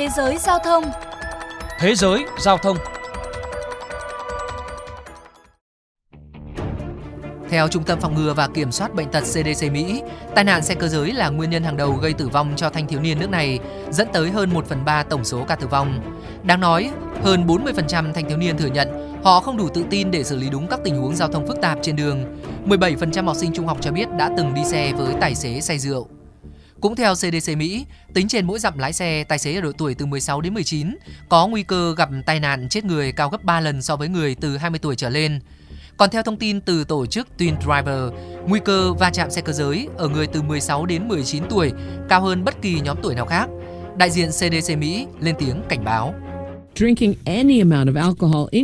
Thế giới giao thông Thế giới giao thông Theo Trung tâm Phòng ngừa và Kiểm soát Bệnh tật CDC Mỹ, tai nạn xe cơ giới là nguyên nhân hàng đầu gây tử vong cho thanh thiếu niên nước này, dẫn tới hơn 1 phần 3 tổng số ca tử vong. Đáng nói, hơn 40% thanh thiếu niên thừa nhận họ không đủ tự tin để xử lý đúng các tình huống giao thông phức tạp trên đường. 17% học sinh trung học cho biết đã từng đi xe với tài xế say rượu. Cũng theo CDC Mỹ, tính trên mỗi dặm lái xe, tài xế ở độ tuổi từ 16 đến 19 có nguy cơ gặp tai nạn chết người cao gấp 3 lần so với người từ 20 tuổi trở lên. Còn theo thông tin từ tổ chức Twin Driver, nguy cơ va chạm xe cơ giới ở người từ 16 đến 19 tuổi cao hơn bất kỳ nhóm tuổi nào khác. Đại diện CDC Mỹ lên tiếng cảnh báo.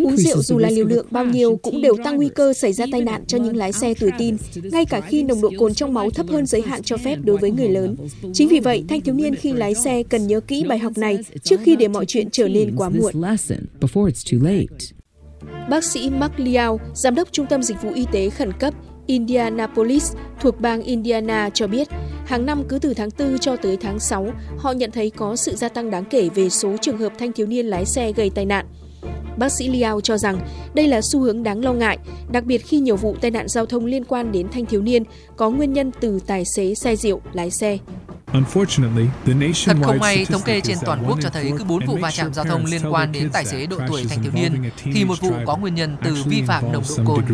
Uống rượu dù là liều lượng bao nhiêu cũng đều tăng nguy cơ xảy ra tai nạn cho những lái xe tuổi tin, ngay cả khi nồng độ cồn trong máu thấp hơn giới hạn cho phép đối với người lớn. Chính vì vậy, thanh thiếu niên khi lái xe cần nhớ kỹ bài học này trước khi để mọi chuyện trở nên quá muộn. Bác sĩ Mark Liao, giám đốc Trung tâm Dịch vụ Y tế Khẩn cấp Indianapolis thuộc bang Indiana cho biết, hàng năm cứ từ tháng 4 cho tới tháng 6, họ nhận thấy có sự gia tăng đáng kể về số trường hợp thanh thiếu niên lái xe gây tai nạn. Bác sĩ Liao cho rằng đây là xu hướng đáng lo ngại, đặc biệt khi nhiều vụ tai nạn giao thông liên quan đến thanh thiếu niên có nguyên nhân từ tài xế say rượu lái xe. Thật không may, thống kê trên toàn quốc cho thấy cứ 4 vụ va chạm giao thông liên quan đến tài xế độ tuổi thanh thiếu niên thì một vụ có nguyên nhân từ vi phạm nồng độ cồn.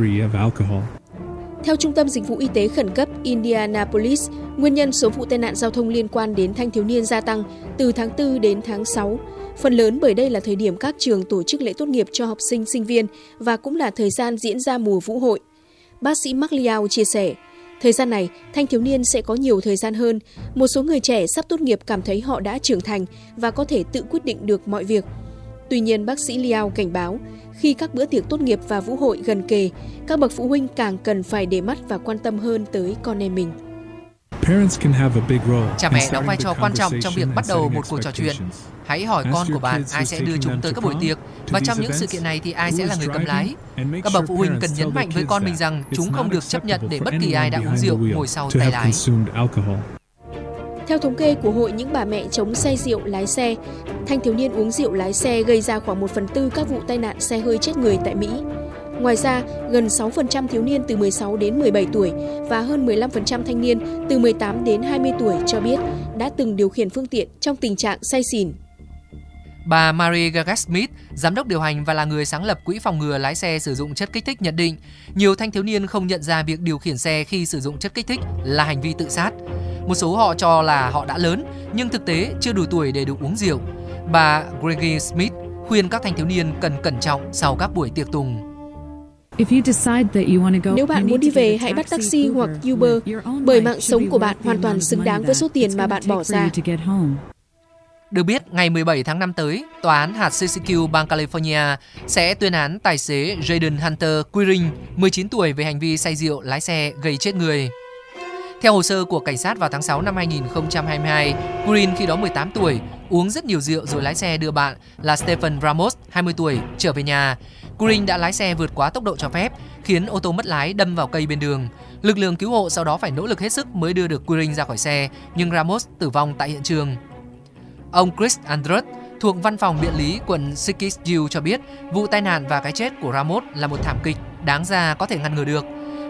Theo Trung tâm Dịch vụ Y tế Khẩn cấp Indianapolis, nguyên nhân số vụ tai nạn giao thông liên quan đến thanh thiếu niên gia tăng từ tháng 4 đến tháng 6. Phần lớn bởi đây là thời điểm các trường tổ chức lễ tốt nghiệp cho học sinh sinh viên và cũng là thời gian diễn ra mùa vũ hội. Bác sĩ Mark Liao chia sẻ, Thời gian này, thanh thiếu niên sẽ có nhiều thời gian hơn. Một số người trẻ sắp tốt nghiệp cảm thấy họ đã trưởng thành và có thể tự quyết định được mọi việc. Tuy nhiên, bác sĩ Liao cảnh báo, khi các bữa tiệc tốt nghiệp và vũ hội gần kề, các bậc phụ huynh càng cần phải để mắt và quan tâm hơn tới con em mình. Cha mẹ đóng vai trò quan trọng trong việc bắt đầu một cuộc trò chuyện. Hãy hỏi con của bạn ai sẽ đưa chúng tới các buổi tiệc và trong những sự kiện này thì ai sẽ là người cầm lái. Các bậc phụ huynh cần nhấn mạnh với con mình rằng chúng không được chấp nhận để bất kỳ ai đã uống rượu ngồi sau tay lái. Theo thống kê của Hội những bà mẹ chống say rượu lái xe, thanh thiếu niên uống rượu lái xe gây ra khoảng 1 phần tư các vụ tai nạn xe hơi chết người tại Mỹ. Ngoài ra, gần 6% thiếu niên từ 16 đến 17 tuổi và hơn 15% thanh niên từ 18 đến 20 tuổi cho biết đã từng điều khiển phương tiện trong tình trạng say xỉn. Bà Mary Gaga Smith, giám đốc điều hành và là người sáng lập quỹ phòng ngừa lái xe sử dụng chất kích thích nhận định, nhiều thanh thiếu niên không nhận ra việc điều khiển xe khi sử dụng chất kích thích là hành vi tự sát. Một số họ cho là họ đã lớn, nhưng thực tế chưa đủ tuổi để được uống rượu. Bà Gregory Smith khuyên các thanh thiếu niên cần cẩn trọng sau các buổi tiệc tùng. Nếu bạn muốn đi về, hãy bắt taxi hoặc Uber, bởi mạng sống của bạn hoàn toàn xứng đáng với số tiền mà bạn bỏ ra. Được biết, ngày 17 tháng 5 tới, Tòa án hạt CCQ bang California sẽ tuyên án tài xế Jaden Hunter Quiring, 19 tuổi về hành vi say rượu lái xe gây chết người. Theo hồ sơ của cảnh sát vào tháng 6 năm 2022, Green khi đó 18 tuổi, uống rất nhiều rượu rồi lái xe đưa bạn là Stephen Ramos, 20 tuổi, trở về nhà. Green đã lái xe vượt quá tốc độ cho phép, khiến ô tô mất lái đâm vào cây bên đường. Lực lượng cứu hộ sau đó phải nỗ lực hết sức mới đưa được Green ra khỏi xe, nhưng Ramos tử vong tại hiện trường. Ông Chris Andrus thuộc văn phòng biện lý quận Sikisju cho biết vụ tai nạn và cái chết của Ramos là một thảm kịch đáng ra có thể ngăn ngừa được.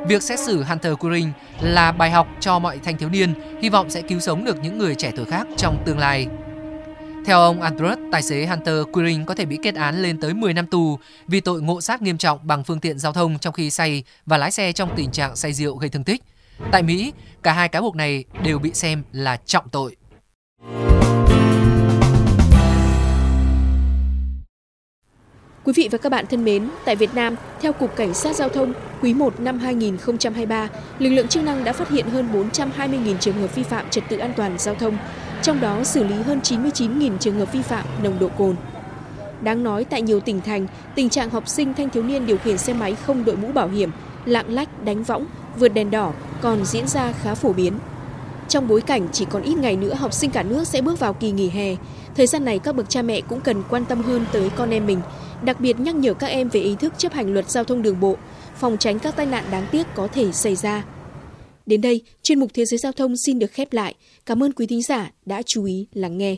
Việc xét xử Hunter Curing là bài học cho mọi thanh thiếu niên, hy vọng sẽ cứu sống được những người trẻ tuổi khác trong tương lai. Theo ông Andrus, tài xế Hunter Quirin có thể bị kết án lên tới 10 năm tù vì tội ngộ sát nghiêm trọng bằng phương tiện giao thông trong khi say và lái xe trong tình trạng say rượu gây thương tích. Tại Mỹ, cả hai cáo buộc này đều bị xem là trọng tội. Quý vị và các bạn thân mến, tại Việt Nam, theo Cục Cảnh sát Giao thông, quý 1 năm 2023, lực lượng chức năng đã phát hiện hơn 420.000 trường hợp vi phạm trật tự an toàn giao thông, trong đó xử lý hơn 99.000 trường hợp vi phạm nồng độ cồn. Đáng nói tại nhiều tỉnh thành, tình trạng học sinh thanh thiếu niên điều khiển xe máy không đội mũ bảo hiểm, lạng lách, đánh võng, vượt đèn đỏ còn diễn ra khá phổ biến. Trong bối cảnh chỉ còn ít ngày nữa học sinh cả nước sẽ bước vào kỳ nghỉ hè, thời gian này các bậc cha mẹ cũng cần quan tâm hơn tới con em mình, đặc biệt nhắc nhở các em về ý thức chấp hành luật giao thông đường bộ, phòng tránh các tai nạn đáng tiếc có thể xảy ra. Đến đây, chuyên mục Thế giới giao thông xin được khép lại. Cảm ơn quý thính giả đã chú ý lắng nghe.